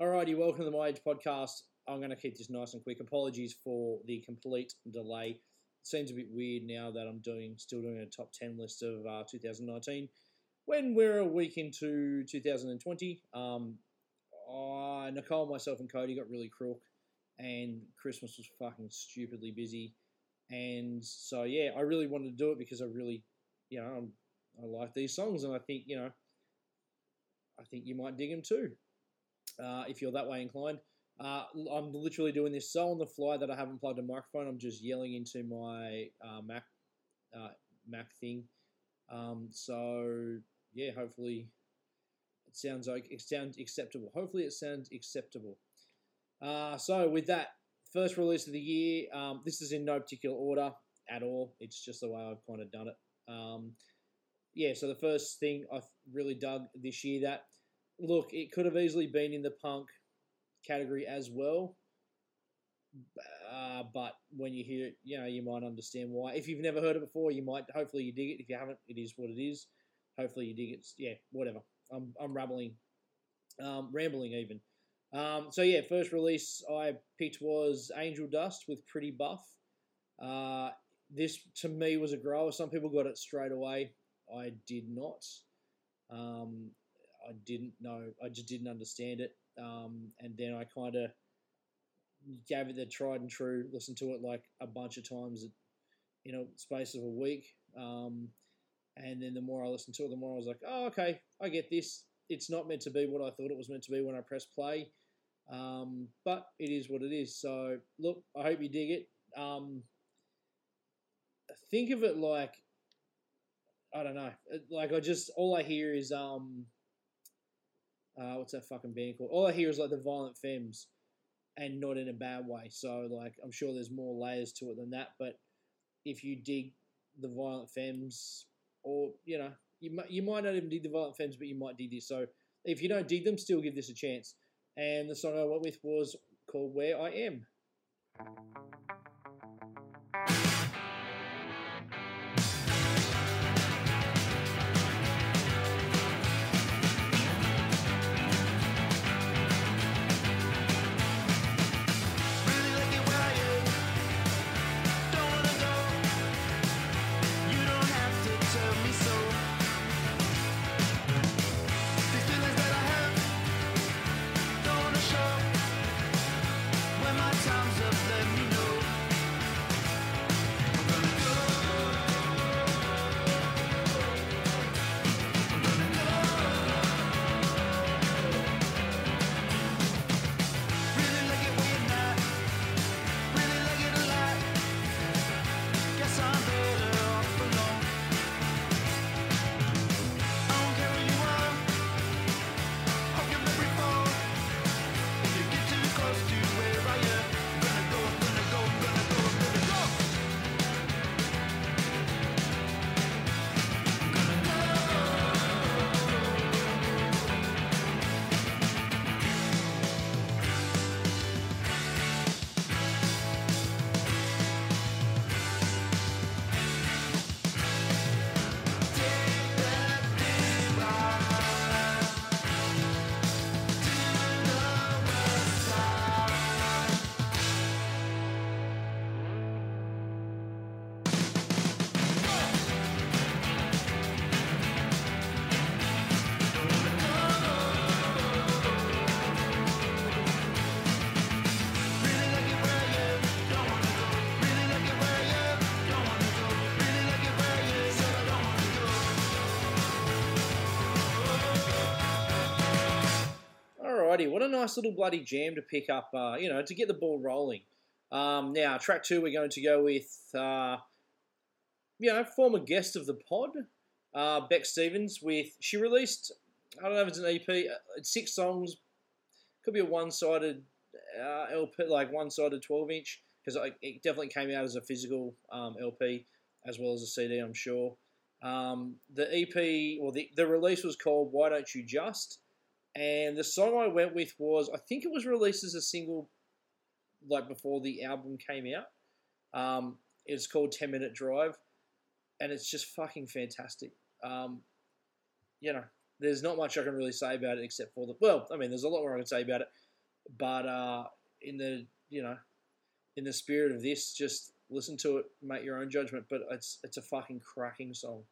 Alrighty, welcome to the My Age podcast. I'm going to keep this nice and quick. Apologies for the complete delay. It seems a bit weird now that I'm doing still doing a top 10 list of uh, 2019 when we're a week into 2020. Um, Nicole, myself, and Cody got really crook, and Christmas was fucking stupidly busy. And so, yeah, I really wanted to do it because I really, you know, I'm, I like these songs, and I think, you know, I think you might dig them too uh, if you're that way inclined. Uh, I'm literally doing this so on the fly that I haven't plugged a microphone. I'm just yelling into my uh, Mac uh, Mac thing. Um, so yeah, hopefully it sounds like it sounds acceptable. Hopefully it sounds acceptable. Uh, so with that first release of the year, um, this is in no particular order at all. It's just the way I've kind of done it. Um, yeah, so the first thing I've really dug this year that look, it could have easily been in the punk category as well. Uh, but when you hear it, you know, you might understand why. If you've never heard it before, you might, hopefully you dig it. If you haven't, it is what it is. Hopefully you dig it. Yeah, whatever. I'm, I'm rambling, um, rambling even. Um, so yeah, first release I picked was Angel Dust with Pretty Buff. Uh, this to me was a grower. Some people got it straight away. I did not. Um, I didn't know. I just didn't understand it. Um, and then I kind of gave it the tried and true. Listened to it like a bunch of times in a space of a week. Um, and then the more I listened to it, the more I was like, oh, okay, I get this. It's not meant to be what I thought it was meant to be when I press play. Um, but it is what it is. So, look, I hope you dig it. Um, think of it like, I don't know. Like, I just, all I hear is, um, uh, what's that fucking band called? All I hear is like the Violent Femmes, and not in a bad way. So like I'm sure there's more layers to it than that. But if you dig the Violent Femmes, or you know, you might you might not even dig the Violent Femmes, but you might dig this. So if you don't dig them, still give this a chance. And the song I went with was called Where I Am. What a nice little bloody jam to pick up, uh, you know, to get the ball rolling. Um, now, track two, we're going to go with, uh, you know, former guest of the pod, uh, Bec Stevens, with, she released, I don't know if it's an EP, uh, it's six songs, could be a one sided uh, LP, like one sided 12 inch, because it definitely came out as a physical um, LP as well as a CD, I'm sure. Um, the EP, or the, the release was called Why Don't You Just? And the song I went with was, I think it was released as a single, like before the album came out. Um, it's called 10 Minute Drive, and it's just fucking fantastic. Um, you know, there's not much I can really say about it except for the, well, I mean, there's a lot more I can say about it. but uh, in the you know, in the spirit of this, just listen to it, make your own judgment. But it's it's a fucking cracking song.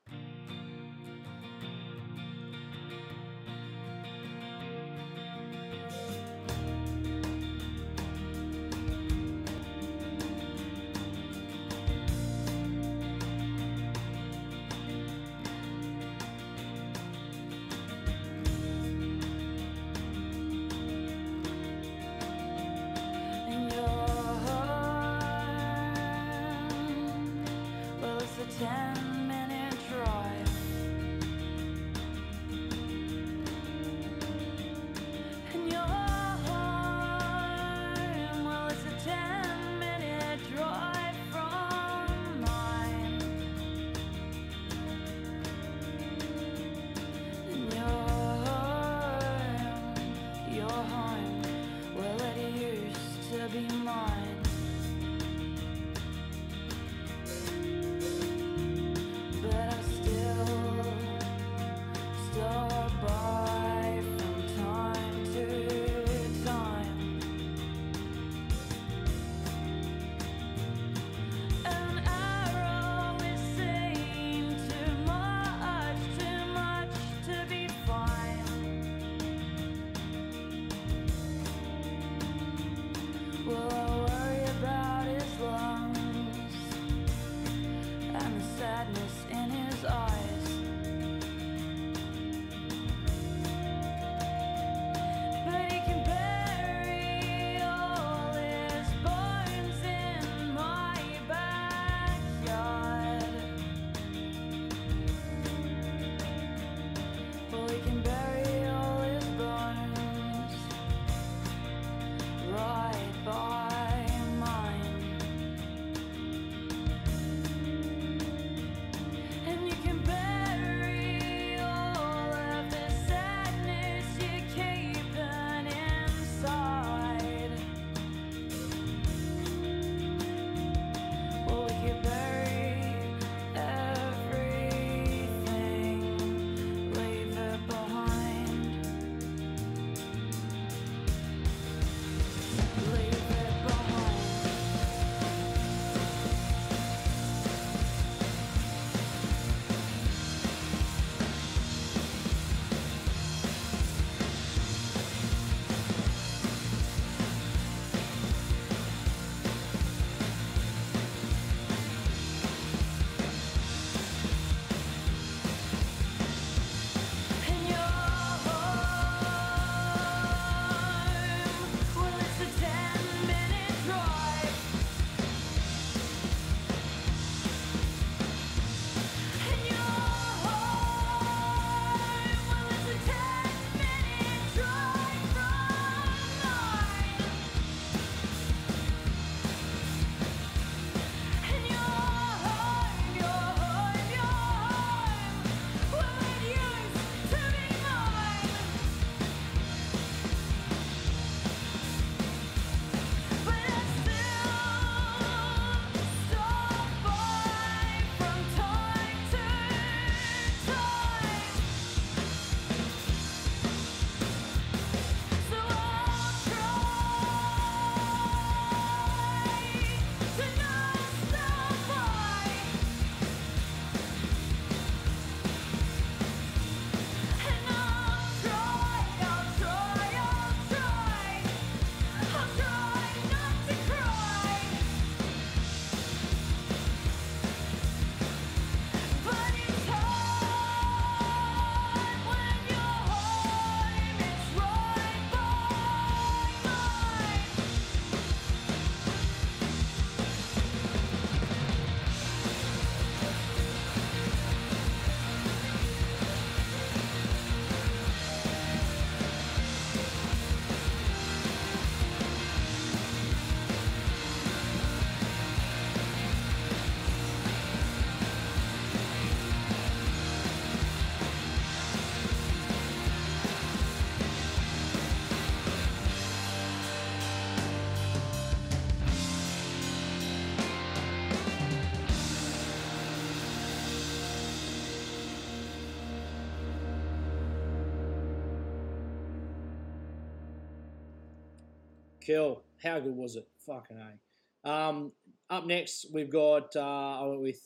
Kill. How good was it? Fucking A. Um, up next, we've got, uh, I went with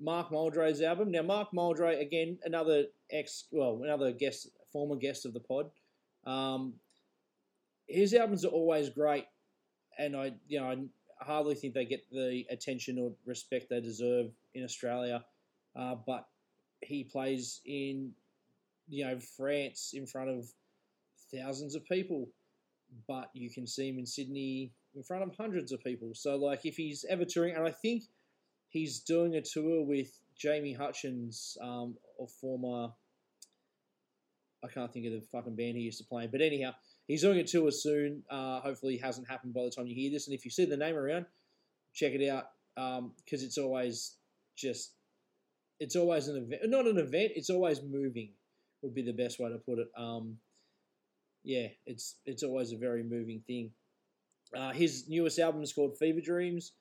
Mark Moldre's album. Now, Mark Muldray, again, another ex, well, another guest, former guest of the pod. Um, his albums are always great, and I, you know, I hardly think they get the attention or respect they deserve in Australia. Uh, but he plays in, you know, France in front of thousands of people, but you can see him in Sydney in front of hundreds of people. So, like, if he's ever touring, and I think he's doing a tour with Jamie Hutchings, um, or former. I can't think of the fucking band he used to play, in, but anyhow, he's doing a tour soon. Uh, hopefully, it hasn't happened by the time you hear this. And if you see the name around, check it out because it's always just it's always an event, not an event. It's always moving. Would be the best way to put it. Um, yeah, it's it's always a very moving thing. Uh, his newest album is called Fever Dreams.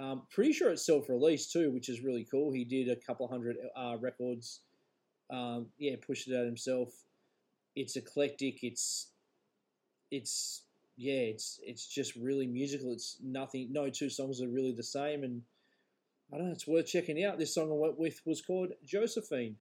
Um, pretty sure it's self-released too, which is really cool. He did a couple hundred uh, records. Um, yeah, pushed it out himself. It's eclectic. It's it's yeah, it's it's just really musical. It's nothing. No two songs are really the same, and I don't know. It's worth checking out. This song I went with was called Josephine.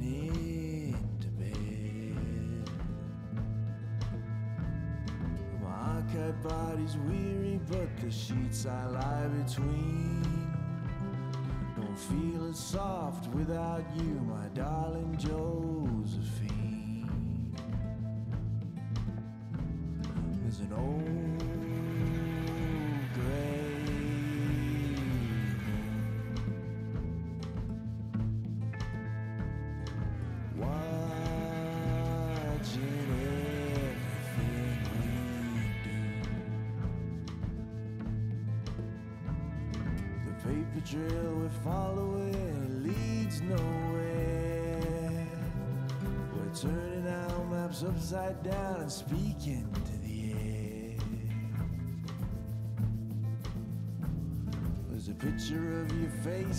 Into bed. My archived body's weary, but the sheets I lie between don't feel as soft without you, my darling Josephine.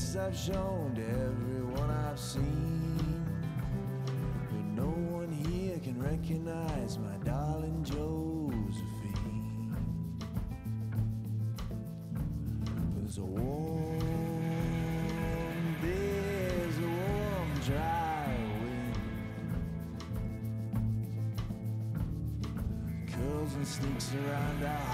Your face I've shown to everyone I've seen. But no one here can recognize my darling Josephine. There's a warm, there's a warm, dry wind. Curls and sneaks around our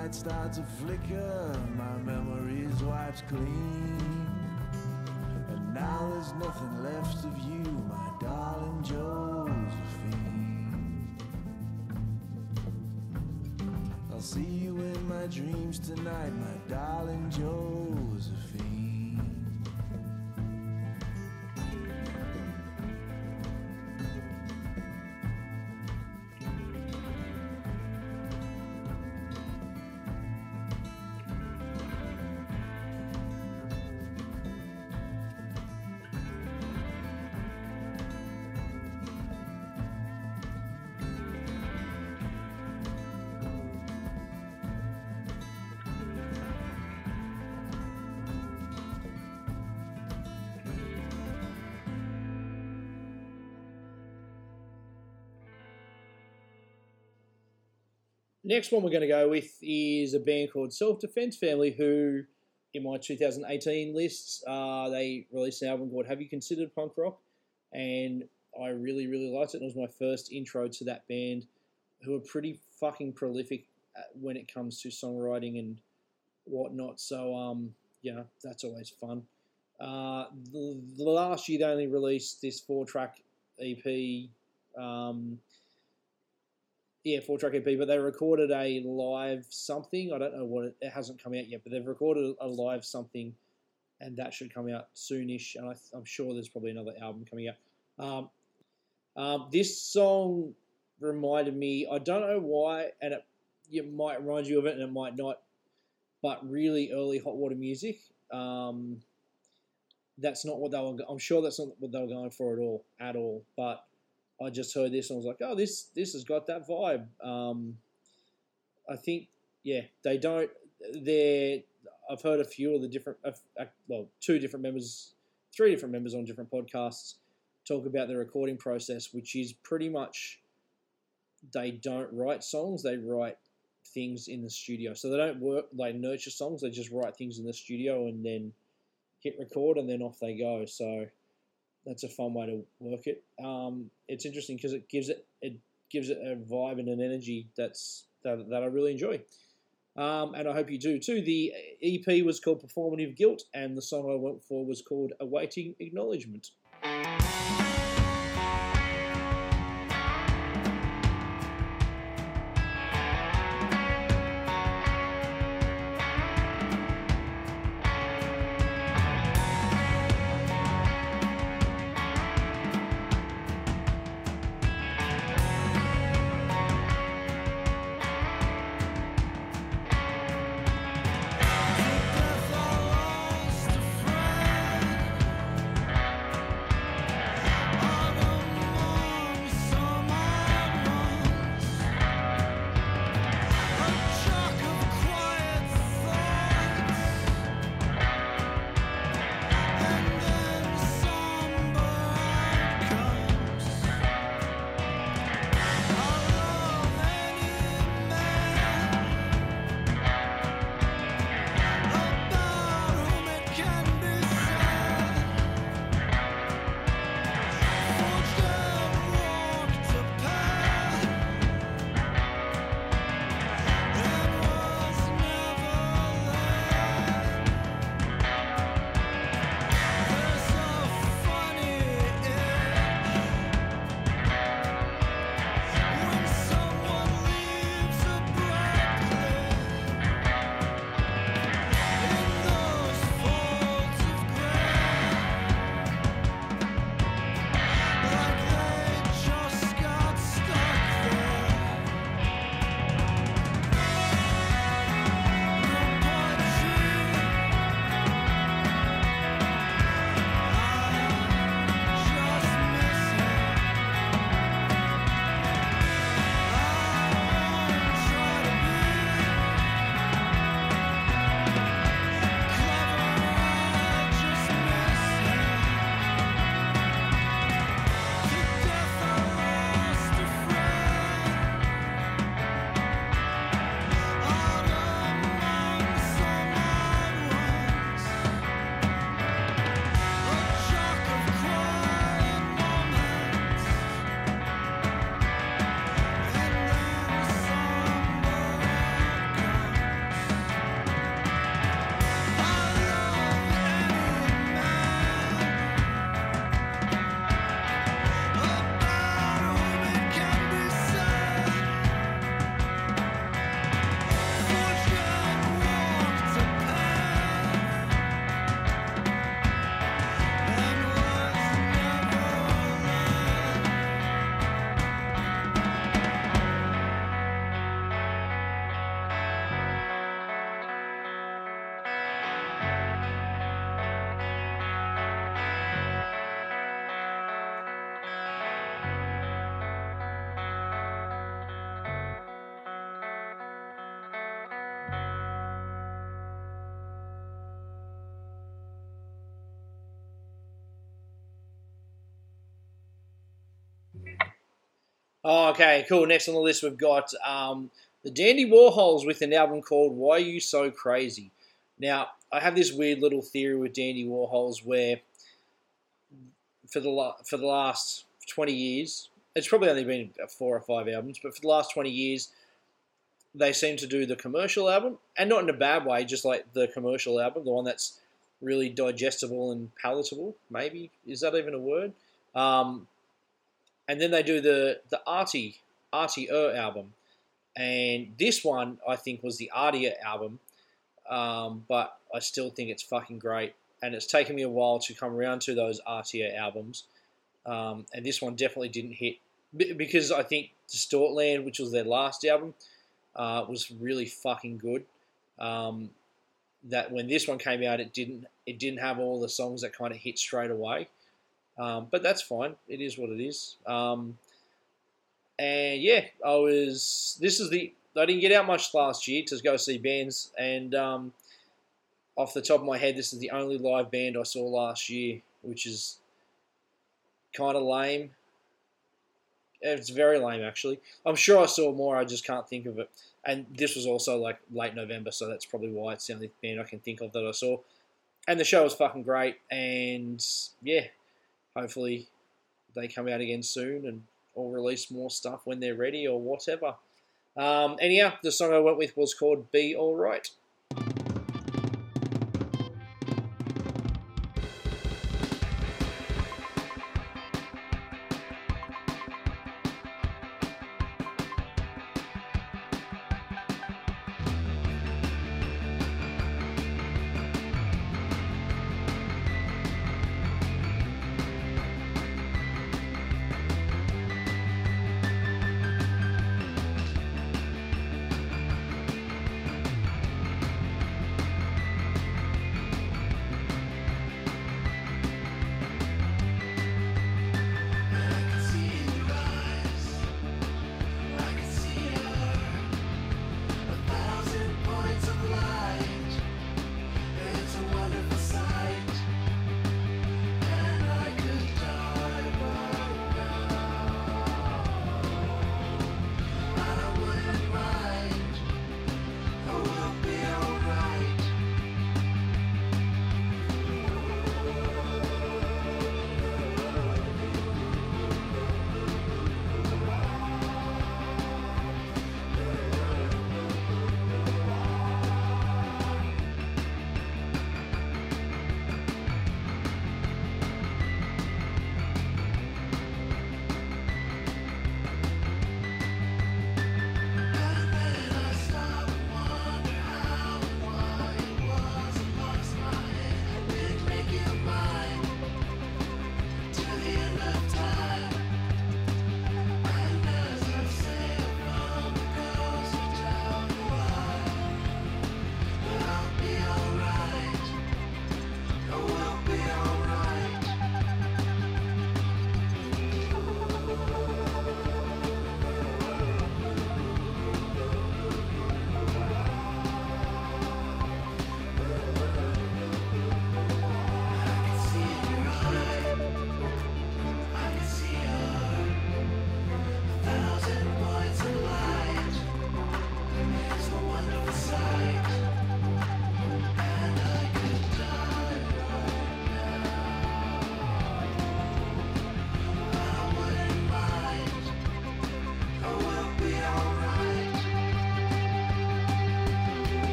lights start to flicker, my memories wiped clean. And now there's nothing left of you, my darling Josephine. I'll see you in my dreams tonight, my darling Josephine. Next one we're going to go with is a band called Self Defense Family, who in my 2018 lists, uh, they released an album called Have You Considered Punk Rock? And I really, really liked it. It was my first intro to that band, who are pretty fucking prolific uh, when it comes to songwriting and whatnot. So, um, yeah, that's always fun. Uh, the, the last year they only released this four track EP. Um, yeah, four track EP, but they recorded a live something. I don't know what it, it hasn't come out yet, but they've recorded a live something, and that should come out soonish. And I, am sure there's probably another album coming out. Um, um, this song reminded me. I don't know why, and it, it might remind you of it, and it might not. But really early hot water music. Um, that's not what they were. I'm sure that's not what they were going for at all, at all. But I just heard this and I was like, oh, this this has got that vibe. Um, I think, yeah, they don't. They're. I've heard a few of the different, well, two different members, three different members on different podcasts talk about the recording process, which is pretty much they don't write songs; they write things in the studio. So they don't work, they nurture songs; they just write things in the studio and then hit record, and then off they go. So that's a fun way to work it. Um, it's interesting because it gives it it gives it a vibe and an energy that's that, that I really enjoy. Um, and I hope you do too. The EP was called Performative Guilt, and the song I went for was called Awaiting Acknowledgement. Oh, okay, cool. Next on the list, we've got um, the Dandy Warhols with an album called Why Are You So Crazy? Now, I have this weird little theory with Dandy Warhols where for the, for the last 20 years, it's probably only been four or five albums, but for the last 20 years, they seem to do the commercial album, and not in a bad way, just like the commercial album, the one that's really digestible and palatable. Maybe is that even a word? Um, and then they do the the arty artier album, and this one I think was the artier album, um, but I still think it's fucking great. And it's taken me a while to come around to those artier albums, um, and this one definitely didn't hit b- because I think Distortland, which was their last album, uh, was really fucking good. Um, that when this one came out, it didn't it didn't have all the songs that kind of hit straight away. Um, but that's fine. It is what it is. Um, and yeah, I was. This is the. I didn't get out much last year to go see bands, and um, off the top of my head, this is the only live band I saw last year, which is kind of lame. It's very lame, actually. I'm sure I saw more. I just can't think of it. And this was also like late November, so that's probably why it's the only band I can think of that I saw. And the show was fucking great. And yeah, hopefully they come out again soon and or release more stuff when they're ready or whatever. Um, anyhow, the song I went with was called "Be Alright."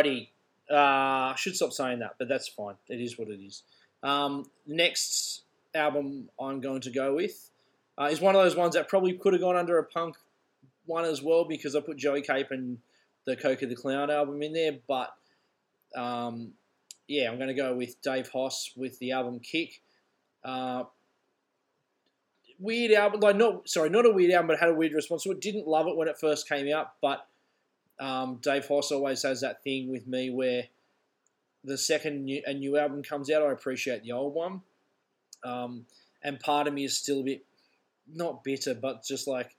Alrighty. Uh, I should stop saying that, but that's fine. It is what it is. Um, next album I'm going to go with uh, is one of those ones that probably could have gone under a punk one as well because I put Joey Cape and the Coke of the Clown album in there. But um, yeah, I'm going to go with Dave Hause with the album Kick. Uh, weird album, like not sorry, not a weird album, but had a weird response to it. Didn't love it when it first came out, but um, Dave Hause always has that thing with me where the second new, a new album comes out, I appreciate the old one. Um, and part of me is still a bit not bitter, but just like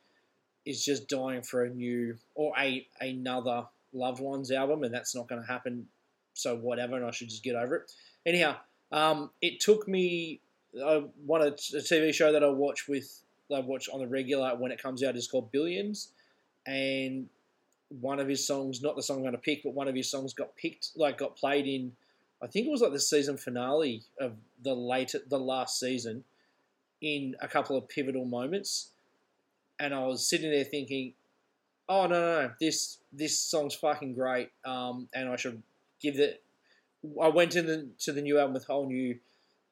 is just dying for a new or a another loved ones album, and that's not going to happen. So whatever, and I should just get over it. Anyhow, um, it took me. I one a, a TV show that I watch with I watch on the regular when it comes out is called Billions, and one of his songs, not the song I'm going to pick, but one of his songs got picked, like got played in. I think it was like the season finale of the late the last season, in a couple of pivotal moments, and I was sitting there thinking, "Oh no, no, no! This this song's fucking great, um, and I should give it." I went into to the new album with a whole new,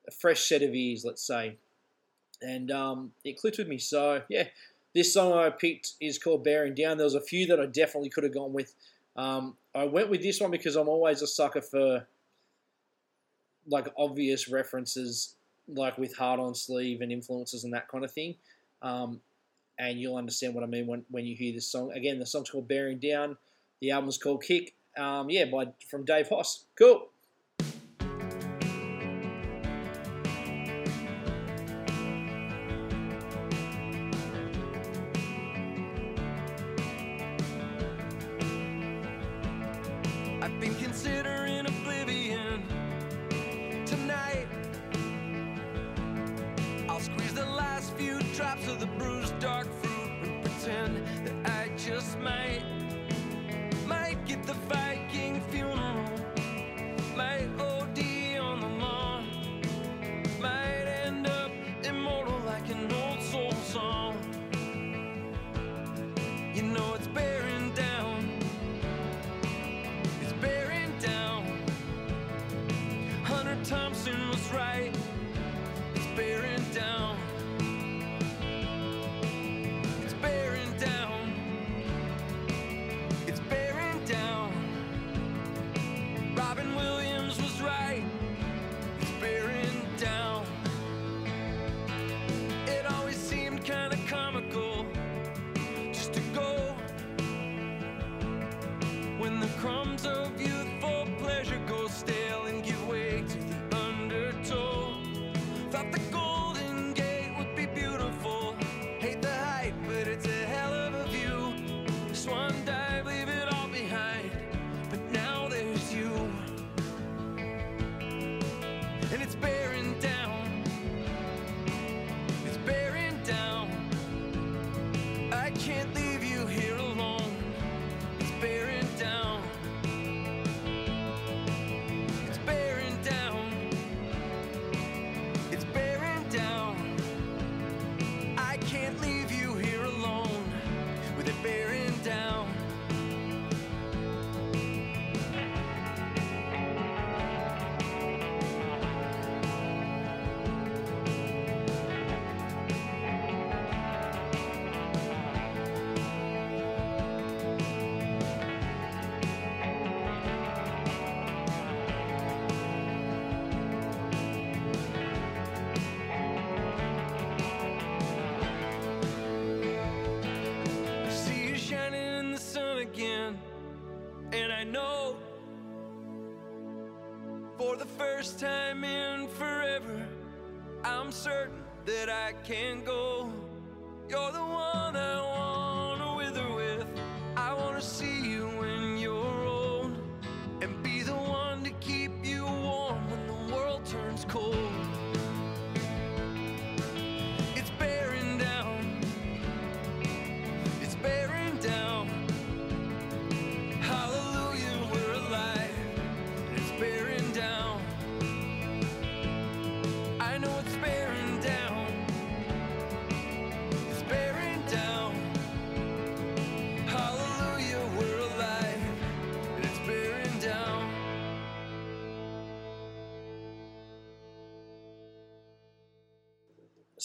a fresh set of ears, let's say, and um, it clicked with me. So yeah, this song I picked is called "Bearing Down." There was a few that I definitely could have gone with. Um, I went with this one because I'm always a sucker for like obvious references like with hard on sleeve and influences and that kind of thing. Um, and you'll understand what I mean when, when you hear this song. Again, the song's called Bearing Down. The album's called Kick. Um, yeah, by from Dave Hause. Cool.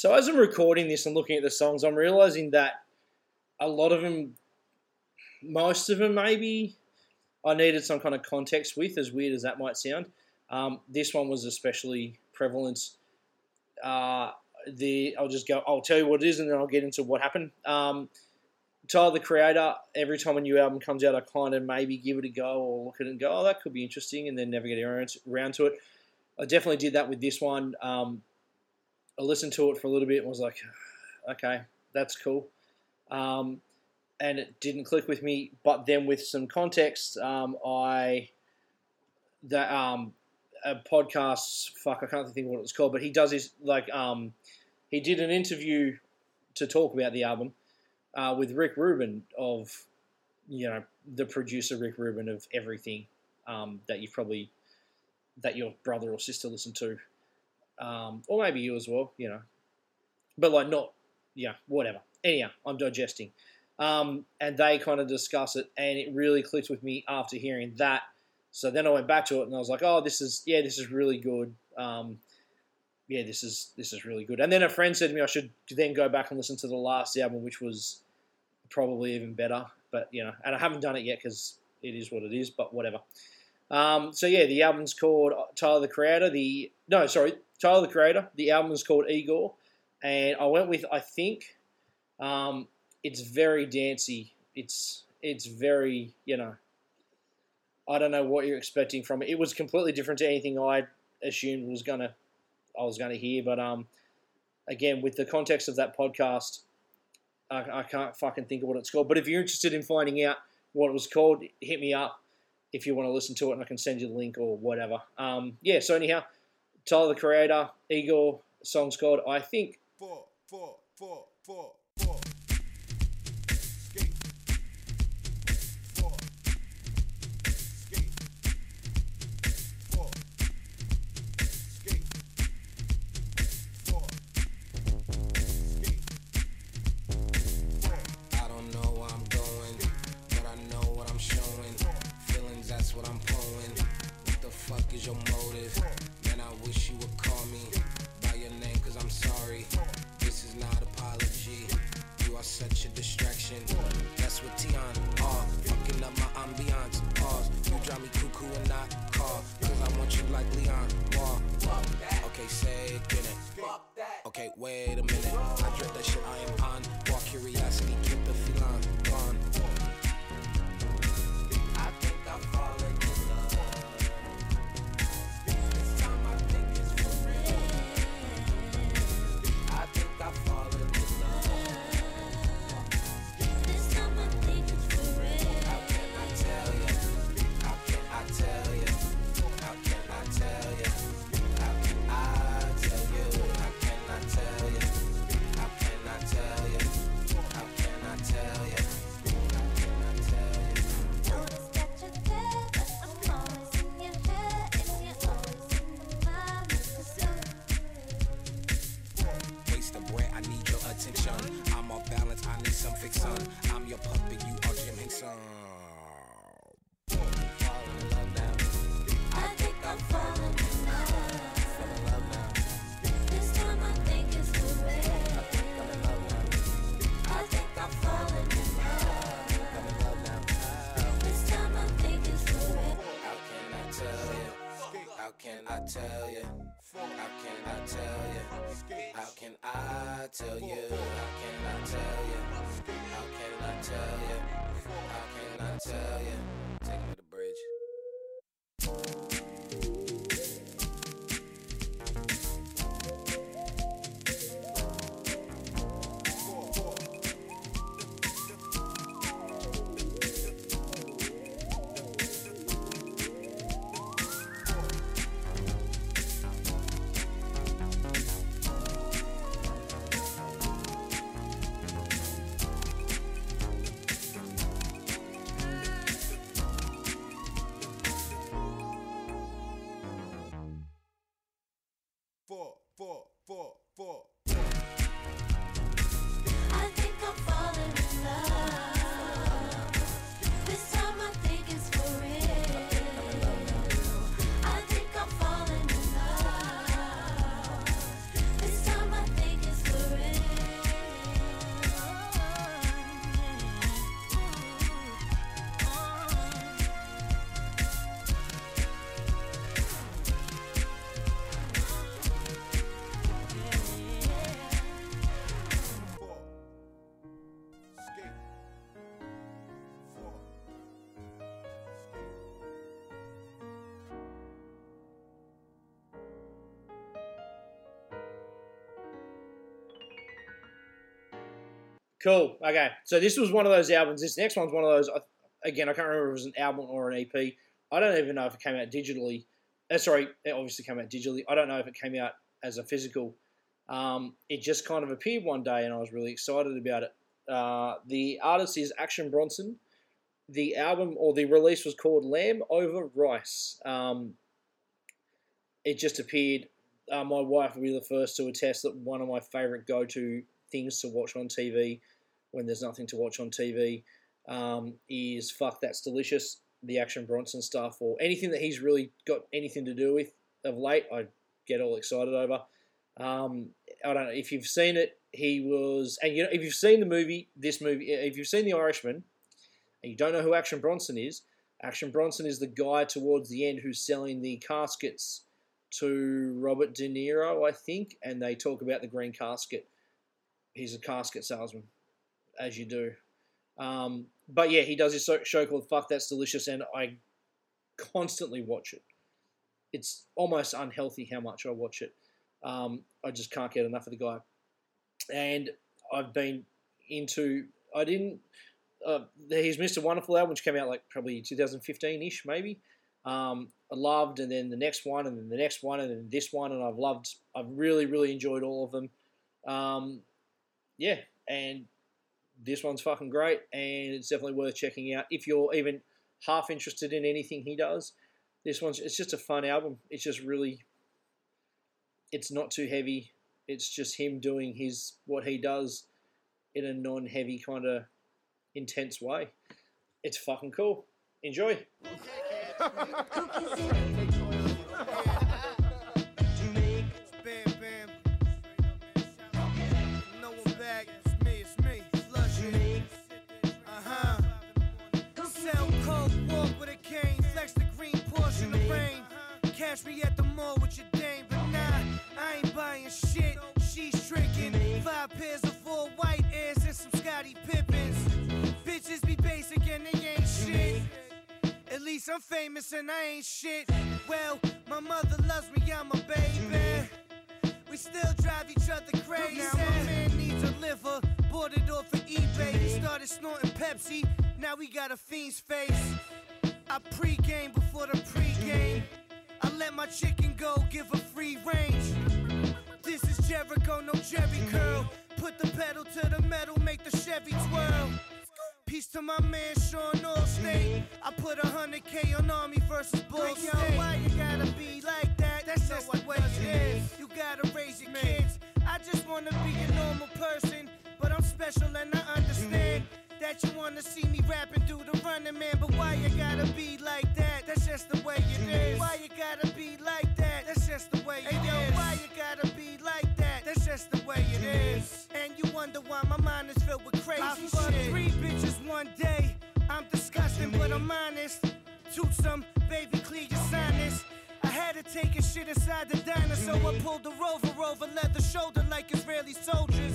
So as I'm recording this and looking at the songs, I'm realizing that a lot of them, most of them, maybe I needed some kind of context with. As weird as that might sound, um, this one was especially prevalent. Uh, the I'll just go. I'll tell you what it is, and then I'll get into what happened. Um, Tyler the Creator. Every time a new album comes out, I kind of maybe give it a go or look at it and go, "Oh, that could be interesting," and then never get around to it. I definitely did that with this one. Um, I listened to it for a little bit and was like, "Okay, that's cool," um, and it didn't click with me. But then, with some context, um, I that um, a podcast. Fuck, I can't think what it was called, but he does his like um, he did an interview to talk about the album uh, with Rick Rubin of you know the producer Rick Rubin of everything um, that you've probably that your brother or sister listened to, um, or maybe you as well, you know, but like not yeah whatever. Anyhow, I'm digesting. Um, and they kind of discuss it, and it really clicked with me after hearing that. So then I went back to it, and I was like, "Oh, this is yeah, this is really good. Um, yeah, this is this is really good." And then a friend said to me I should then go back and listen to the last album, which was probably even better. But you know, and I haven't done it yet because it is what it is. But whatever. Um, so yeah, the album's called Tyler the Creator. The no, sorry, Tyler the Creator. The album is called Igor, and I went with I think um, it's very dancey. It's it's very you know. I don't know what you're expecting from it. It was completely different to anything I assumed was gonna I was gonna hear, but um, again with the context of that podcast, I, I can't fucking think of what it's called. But if you're interested in finding out what it was called, hit me up if you want to listen to it, and I can send you the link or whatever. Um, yeah. So anyhow, Tyler the Creator, Igor, song's called I think. four, four, four, four, I tell you? How can I tell you? How can I tell you? How can I tell you? How can I tell you? How can I tell you? Take me to Cool. Okay. So this was one of those albums. This next one's one of those. Again, I can't remember if it was an album or an EP. I don't even know if it came out digitally. Uh, sorry, it obviously came out digitally. I don't know if it came out as a physical. Um, it just kind of appeared one day, and I was really excited about it. Uh, the artist is Action Bronson. The album or the release was called Lamb Over Rice. Um, it just appeared. Uh, my wife will be the first to attest that one of my favorite go-to things to watch on TV when there's nothing to watch on TV um, is fuck that's delicious. The Action Bronson stuff or anything that he's really got anything to do with of late, I get all excited over. Um, I don't know if you've seen it. He was, and you know, if you've seen the movie, this movie, if you've seen The Irishman, and you don't know who Action Bronson is, Action Bronson is the guy towards the end who's selling the caskets to Robert De Niro, I think, and they talk about the green casket. He's a casket salesman, as you do. Um, but yeah, he does his show called "Fuck That's Delicious," and I constantly watch it. It's almost unhealthy how much I watch it. Um, I just can't get enough of the guy, and I've been into. I didn't. Uh, his Mr. Wonderful album, which came out like probably 2015 ish, maybe. Um, I loved, and then the next one, and then the next one, and then this one, and I've loved. I've really, really enjoyed all of them. Um, yeah, and this one's fucking great, and it's definitely worth checking out if you're even half interested in anything he does. This one's it's just a fun album. It's just really, it's not too heavy. It's just him doing his what he does in a non-heavy kind of intense way. It's fucking cool. Enjoy. Walk with a cane, flex the green Porsche in the rain. Catch me at the mall with your dame, but nah, I ain't buying shit. She's drinking five pairs of four white airs and some Scotty Pippins. Bitches be basic and they ain't shit. At least I'm famous and I ain't shit. Well, my mother loves me, I'm a baby. We still drive each other crazy. Now my man needs liver, bought it off of eBay. Started snorting Pepsi, now we got a fiend's face. I pre-game before the pre-game. I let my chicken go, give her free range. This is Jericho, no Jerry curl. Put the pedal to the metal, make the Chevy twirl. Peace to my man Sean Allstate. I put a hundred K on Army versus Bull Yo, why you gotta be like that? That's just the way it is. You gotta raise your kids. I just wanna be a normal person, but I'm special and I understand that you wanna see me rapping through the running man. But why you gotta be like that? That's just the way it is. Why you gotta be like that? That's just the way it is. Why you gotta be like that? That's just the way it is. And you wonder why my mind is filled with crazy I fucked shit. three bitches one day. I'm disgusting, but I'm honest. Toot some, baby, clear your sinus. I had to take a shit inside the diner, so I pulled the rover over leather shoulder like Israeli soldiers.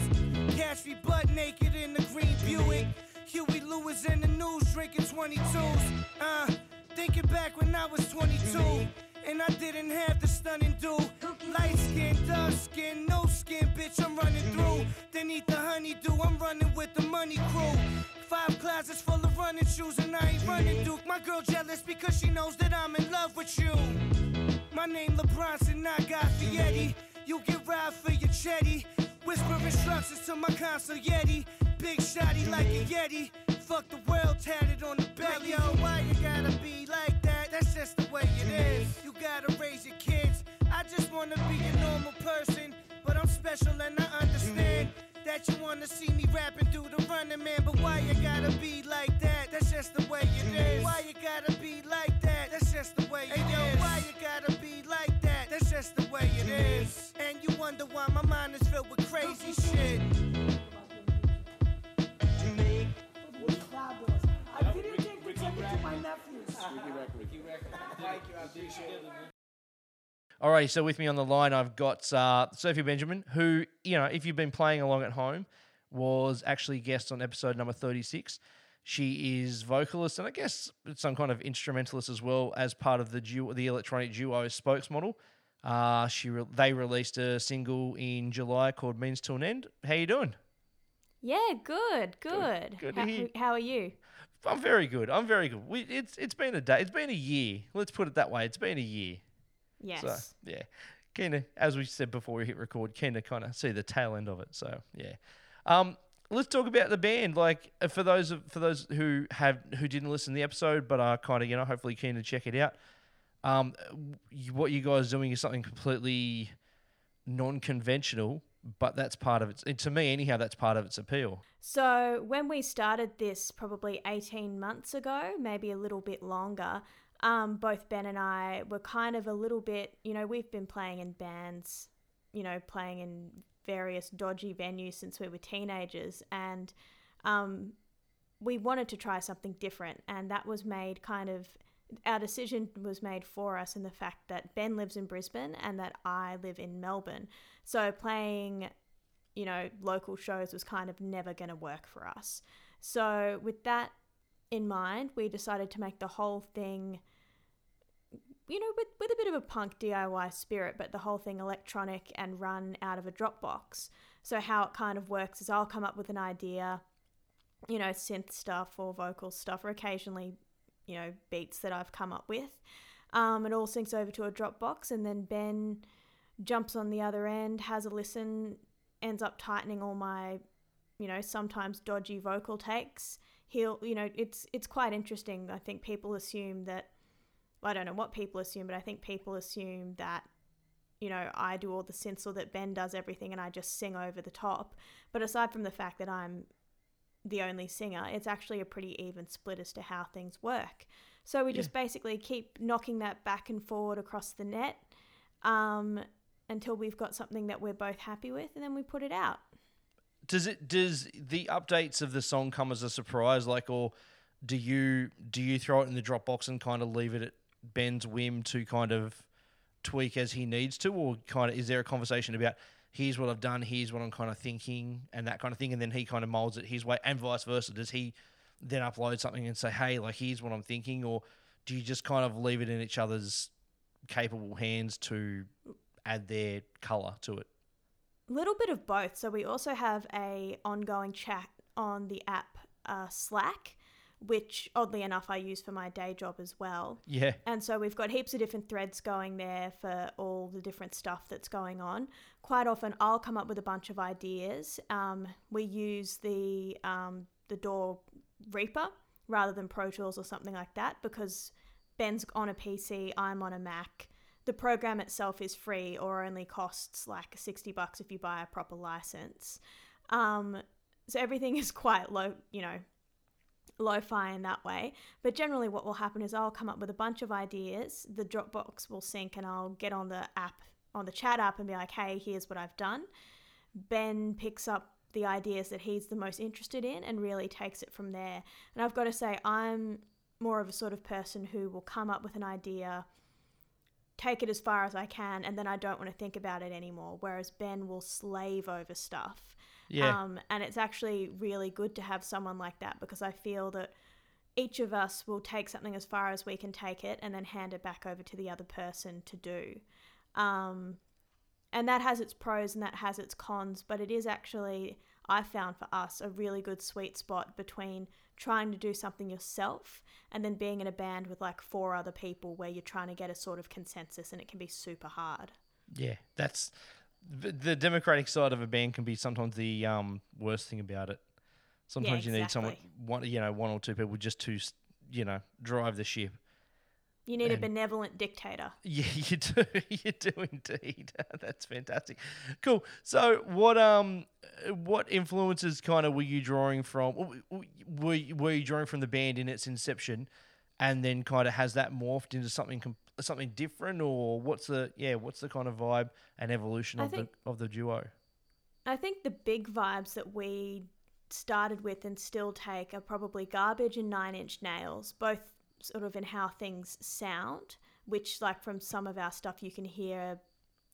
Catch me butt naked in the green Buick. Huey Lewis in the news drinking 22s. Uh, thinking back when I was 22. And I didn't have the stunning do. Light skin, dark skin, no skin, bitch, I'm running through. Then eat the honeydew, I'm running with the money crew. Five closets full of running shoes, and I ain't running Duke. My girl jealous because she knows that I'm in love with you. My name LeBron, and I got the Fietti. You get ride for your chetty. Whisper instructions to my console Yeti. Big shotty like a Yeti. Fuck the world tatted on the belly. Yo, why you gotta be like that? That's just the way it is. You gotta raise your kids. I just wanna be a normal person, but I'm special and I understand. That you wanna see me rapping through the running man, but why you gotta be like that? That's just the way it is. Why you gotta be like that? That's just the way it is. Why you gotta be like that? That's just the way it is. And you wonder why my mind is filled with crazy shit. Alrighty, so with me on the line, I've got uh, Sophie Benjamin, who, you know, if you've been playing along at home, was actually guest on episode number 36. She is vocalist and I guess some kind of instrumentalist as well as part of the duo, the electronic duo spokesmodel. Uh, she re- they released a single in July called "Means to an End." How you doing? Yeah, good, good. good to how, hear. how are you? I'm very good. I'm very good. We, it's it's been a day. It's been a year. Let's put it that way. It's been a year. Yes. So yeah, keen to, as we said before we hit record, keen to kind of see the tail end of it. So yeah, um, let's talk about the band. Like uh, for those of- for those who have who didn't listen to the episode but are kind of you know hopefully keen to check it out. Um, what you guys are doing is something completely non-conventional, but that's part of it. And to me, anyhow, that's part of its appeal. So, when we started this probably 18 months ago, maybe a little bit longer, um, both Ben and I were kind of a little bit, you know, we've been playing in bands, you know, playing in various dodgy venues since we were teenagers. And um, we wanted to try something different. And that was made kind of, our decision was made for us in the fact that Ben lives in Brisbane and that I live in Melbourne. So, playing you know, local shows was kind of never going to work for us. So, with that in mind, we decided to make the whole thing, you know, with, with a bit of a punk DIY spirit, but the whole thing electronic and run out of a Dropbox. So, how it kind of works is I'll come up with an idea, you know, synth stuff or vocal stuff, or occasionally, you know, beats that I've come up with. Um, it all syncs over to a Dropbox, and then Ben jumps on the other end, has a listen, ends up tightening all my, you know, sometimes dodgy vocal takes. He'll, you know, it's it's quite interesting. I think people assume that, I don't know what people assume, but I think people assume that, you know, I do all the synths or that Ben does everything and I just sing over the top. But aside from the fact that I'm the only singer, it's actually a pretty even split as to how things work. So we just basically keep knocking that back and forward across the net. Um, until we've got something that we're both happy with and then we put it out. does it does the updates of the song come as a surprise like or do you do you throw it in the dropbox and kind of leave it at ben's whim to kind of tweak as he needs to or kind of is there a conversation about here's what i've done here's what i'm kind of thinking and that kind of thing and then he kind of molds it his way and vice versa does he then upload something and say hey like here's what i'm thinking or do you just kind of leave it in each other's capable hands to add their color to it A little bit of both. So we also have a ongoing chat on the app uh, Slack, which oddly enough I use for my day job as well. yeah And so we've got heaps of different threads going there for all the different stuff that's going on. Quite often, I'll come up with a bunch of ideas. Um, we use the um, the DAW Reaper rather than Pro Tools or something like that because Ben's on a PC, I'm on a Mac. The program itself is free or only costs like sixty bucks if you buy a proper license. Um, so everything is quite low, you know, lo-fi in that way. But generally, what will happen is I'll come up with a bunch of ideas. The Dropbox will sync, and I'll get on the app, on the chat app, and be like, "Hey, here's what I've done." Ben picks up the ideas that he's the most interested in and really takes it from there. And I've got to say, I'm more of a sort of person who will come up with an idea, take it as far as I can, and then I don't want to think about it anymore. Whereas Ben will slave over stuff. Yeah. Um, and it's actually really good to have someone like that because I feel that each of us will take something as far as we can take it and then hand it back over to the other person to do. Um, and that has its pros and that has its cons, but it is actually, I found for us, a really good sweet spot between trying to do something yourself and then being in a band with like four other people where you're trying to get a sort of consensus and it can be super hard. Yeah, that's the the democratic side of a band can be sometimes the um, worst thing about it. Sometimes you need someone, one you know, one or two people just to you know drive the ship. You need a benevolent dictator. Yeah, you do. You do indeed. That's fantastic. Cool. So, what um, what influences kind of were you drawing from? Were you- were you drawing from the band in its inception, and then kind of has that morphed into something com- something different, or what's the yeah, what's the kind of vibe and evolution I of think- the of the duo? I think the big vibes that we started with and still take are probably garbage and nine inch nails, both sort of in how things sound, which, like, from some of our stuff, you can hear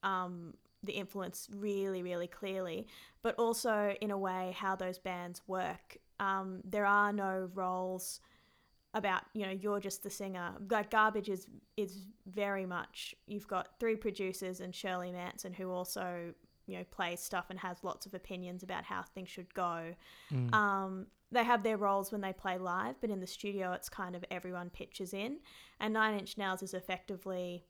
um, the influence really, really clearly, but also in a way how those bands work. Um, there are no roles about you know you're just the singer like garbage is is very much you've got three producers and shirley manson who also you know plays stuff and has lots of opinions about how things should go. Um, they have their roles when they play live, but in the studio, it's kind of everyone pitches in. And Nine Inch Nails is effectively,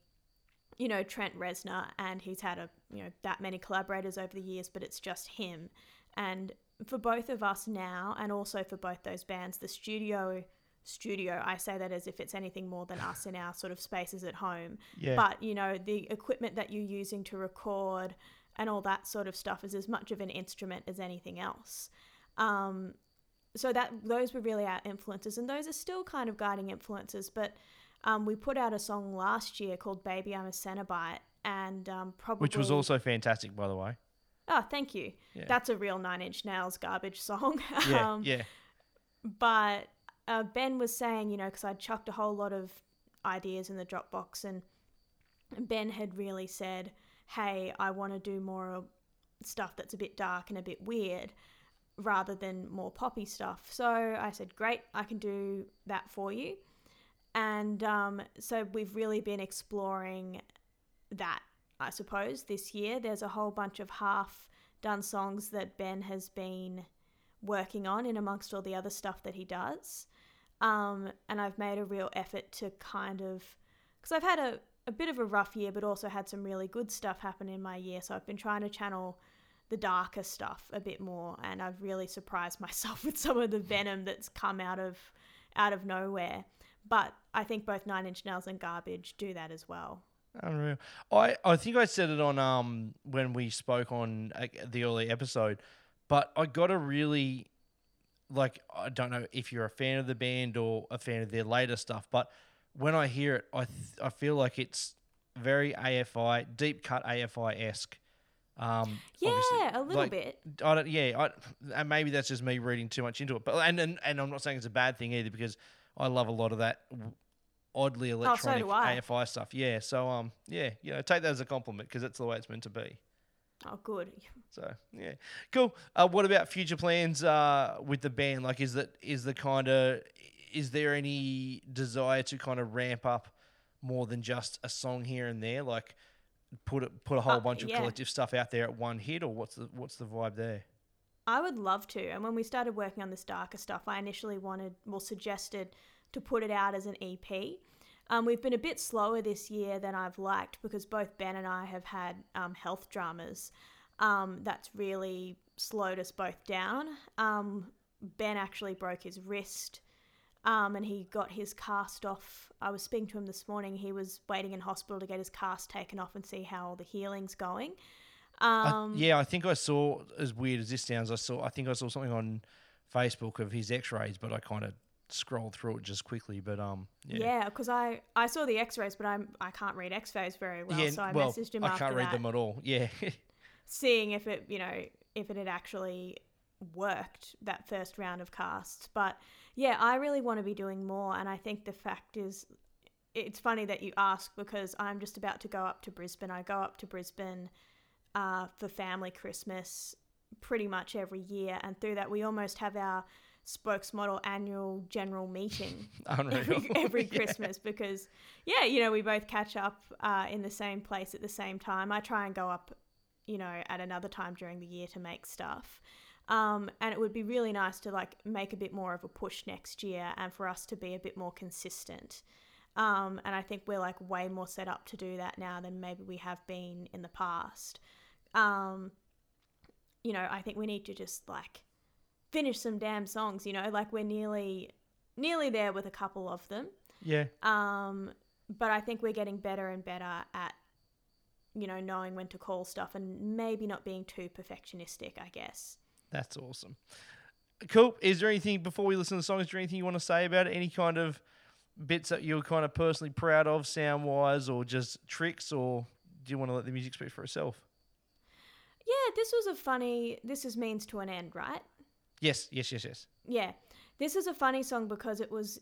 you know, Trent Reznor, and he's had a you know that many collaborators over the years, but it's just him. And for both of us now, and also for both those bands, the studio studio i say that as if it's anything more than us in our sort of spaces at home Yeah. but you know the equipment that you're using to record and all that sort of stuff is as much of an instrument as anything else um, so that those were really our influences and those are still kind of guiding influences but um, we put out a song last year called baby i'm a cenobite and um, probably Which was also fantastic, by the way. oh thank you Yeah. that's a real nine inch nails garbage song Yeah, um, yeah. but uh, Ben was saying, you know, because I'd chucked a whole lot of ideas in the Dropbox, and Ben had really said, "Hey, I want to do more stuff that's a bit dark and a bit weird, rather than more poppy stuff." So I said, "Great, I can do that for you." And um, so we've really been exploring that, I suppose, this year. There's a whole bunch of half done songs that Ben has been working on in amongst all the other stuff that he does. Um, and I've made a real effort to kind of, because I've had a, a bit of a rough year, but also had some really good stuff happen in my year. So I've been trying to channel the darker stuff a bit more, and I've really surprised myself with some of the venom that's come out of out of nowhere. But I think both Nine Inch Nails and Garbage do that as well. Unreal. I, I think I said it on um when we spoke on uh, the early episode, but I got a really like I don't know if you're a fan of the band or a fan of their later stuff, but when I hear it, I th- I feel like it's very AFI, deep cut AFI esque. Um, Yeah, a little like, bit. I don't. Yeah, I, and maybe that's just me reading too much into it. But and, and and I'm not saying it's a bad thing either because I love a lot of that oddly electronic Oh, I. AFI stuff. Yeah. So um, yeah, you know, take that as a compliment because that's the way it's meant to be. Oh, good. So yeah, cool. Uh, what about future plans uh, with the band? Like, is that is the kind of is there any desire to kind of ramp up more than just a song here and there? Like, put it put a whole Uh, bunch of yeah. collective stuff out there at one hit, or what's the what's the vibe there? I would love to. And when we started working on this darker stuff, I initially wanted, well, suggested to put it out as an EP. Um, we've been a bit slower this year than I've liked because both Ben and I have had um, health dramas. Um, that's really slowed us both down. Um, ben actually broke his wrist um, and he got his cast off. I was speaking to him this morning. He was waiting in hospital to get his cast taken off and see how all the healing's going. I- Um, yeah, I think I saw as weird as this sounds. I saw I think I saw something on Facebook of his X-rays, but I kind of scrolled through it just quickly. But um, yeah, Yeah, because I, I saw the X-rays, but I'm I can't read X-rays very well, Yeah, so I well, messaged him I can't read them at all. Yeah, seeing if it you know if it had actually worked that first round of casts. But yeah, I really want to be doing more, and I think the fact is, it's funny that you ask because I'm just about to go up to Brisbane. I go up to Brisbane uh, for family Christmas pretty much every year, and through that we almost have our spokesmodel annual general meeting every, every Yeah. Christmas because, yeah, you know, we both catch up uh, in the same place at the same time. I try and go up, you know, at another time during the year to make stuff. Um, and it would be really nice to like make a bit more of a push next year and for us to be a bit more consistent. Um, and I think we're like way more set up to do that now than maybe we have been in the past. Um, you know, I think we need to just like finish some damn songs, you know, like we're nearly nearly there with a couple of them. Yeah, Um, but I think we're getting better and better at, you know, knowing when to call stuff and maybe not being too perfectionistic, I guess. that's awesome. Cool. Is there anything before we listen to the songs? Is there anything you want to say about it? Any kind of bits that you're kind of personally proud of, sound wise, or just tricks, or do you want to let the music speak for itself? Yeah, this was a funny, this is means to an end, right? Yes, yes, yes, yes. Yeah. This is a funny song because it was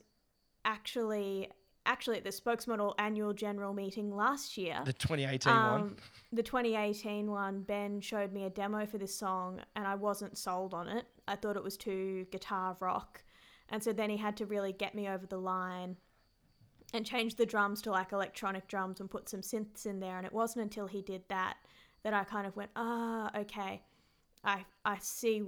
actually actually at the spokesmodel annual general meeting last year. The 2018 one. Um, the 2018 one, Ben showed me a demo for this song, and I wasn't sold on it. I thought it was too guitar rock, and so then he had to really get me over the line and change the drums to like electronic drums and put some synths in there. And it wasn't until he did that that I kind of went, ah, okay, I I see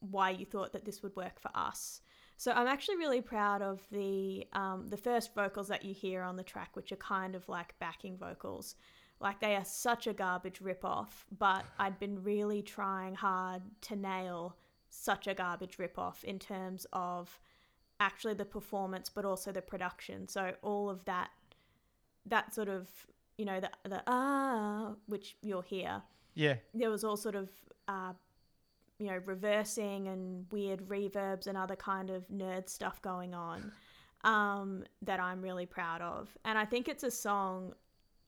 why you thought that this would work for us. So I'm actually really proud of the um, the first vocals that you hear on the track, which are kind of like backing vocals. Like they are such a garbage ripoff, but I'd been really trying hard to nail such a garbage ripoff in terms of actually the performance, but also the production. So all of that, that sort of you know the the ah, which you'll hear Yeah. there was all sort of uh, you know reversing and weird reverbs and other kind of nerd stuff going on um, that I'm really proud of. And I think it's a song.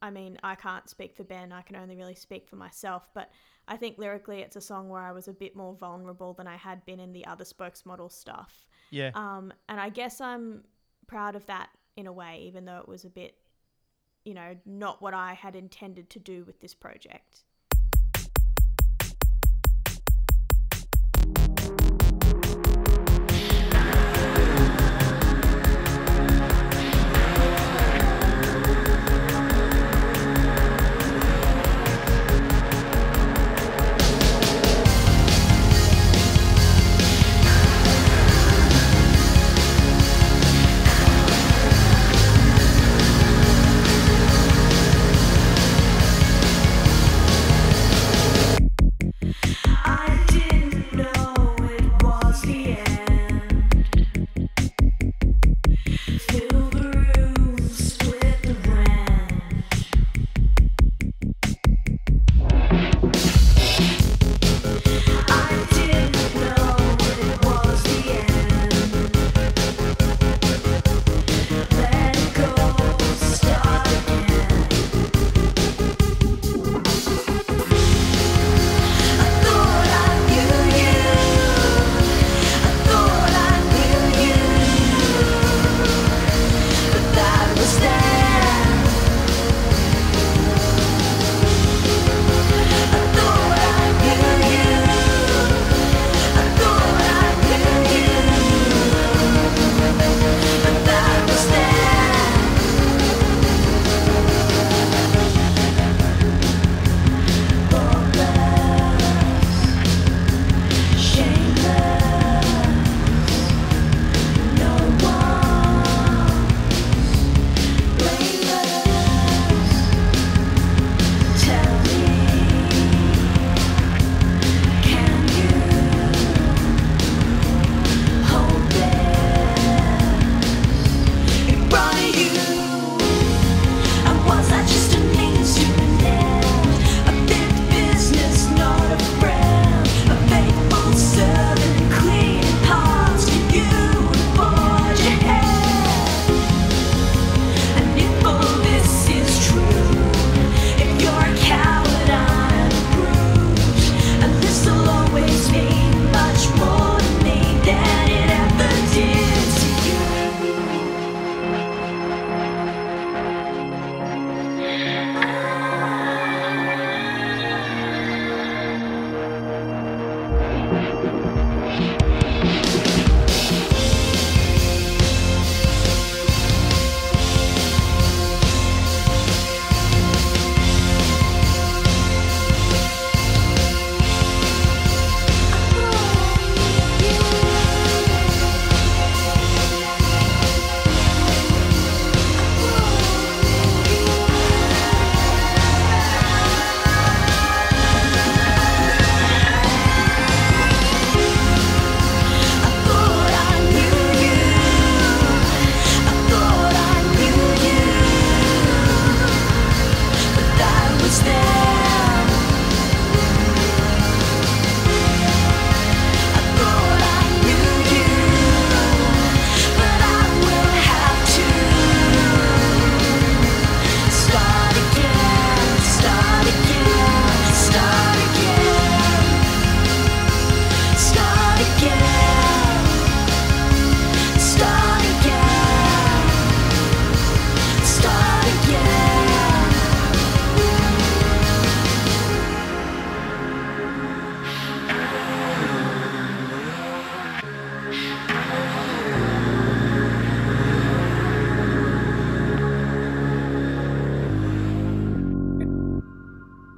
I mean, I can't speak for Ben. I can only really speak for myself. But I think lyrically, it's a song where I was a bit more vulnerable than I had been in the other spokesmodel stuff. Yeah. Um, and I guess I'm proud of that in a way, even though it was a bit, you know, not what I had intended to do with this project. I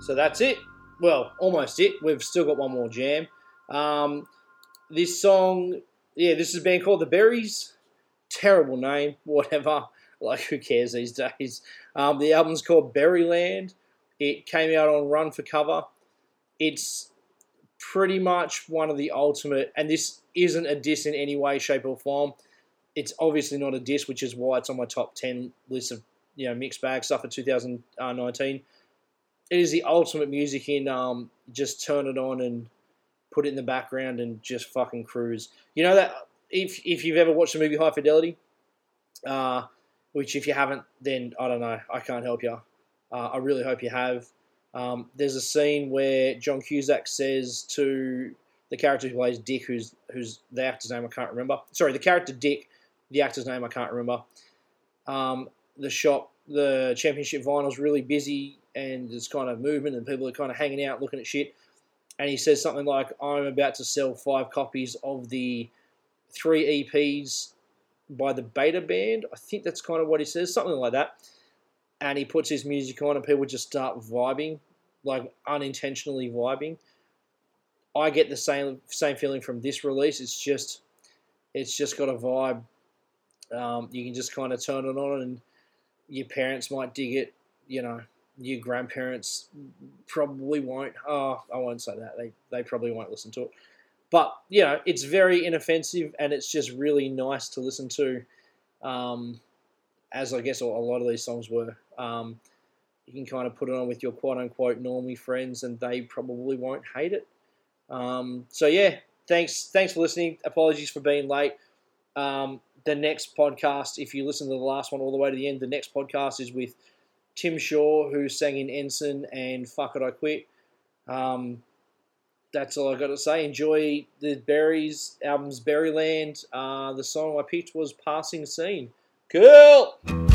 So that's it. well, almost it. We've still got one more jam. Um, this song, yeah, this is band called The Berries. Terrible name, whatever. Like, who cares these days? Um, the album's called Berryland. It came out on Run for Cover. It's pretty much one of the ultimate, and this isn't a diss in any way, shape, or form. It's obviously not a diss, which is why it's on my top 10 list of you know mixed bag stuff for 2019. It is the ultimate music in um, just turn it on and put it in the background and just fucking cruise. You know that if if you've ever watched the movie High Fidelity, uh, which if you haven't, then I don't know, I can't help you. Uh, I really hope you have. Um, there's a scene where John Cusack says to the character who plays Dick, who's who's the actor's name I can't remember. Sorry, the character Dick, the actor's name I can't remember. Um, the shop, the championship vinyl's really busy, and there's kind of movement, and people are kind of hanging out looking at shit. And he says something like, "I'm about to sell five copies of the three EPs by the Beta Band." I think that's kind of what he says, something like that and he puts his music on and people just start vibing, like unintentionally vibing. I get the same same feeling from this release. It's just it's just got a vibe. Um, you can just kind of turn it on and your parents might dig it. You know, your grandparents probably won't. Oh, I won't say that. They they probably won't listen to it. But you know, it's very inoffensive and it's just really nice to listen to. Um, as I guess a lot of these songs were. Um, you can kind of put it on with your quote unquote normie friends, and they probably won't hate it. Um, so yeah, thanks thanks for listening. Apologies for being late. Um, the next podcast, if you listen to the last one all the way to the end, the next podcast is with Tim Shaw, who sang in Ensign and Fuck It I Quit. Um, that's all I got to say. Enjoy the Berries album's Berryland. Uh, the song I picked was Passing Scene. Cool.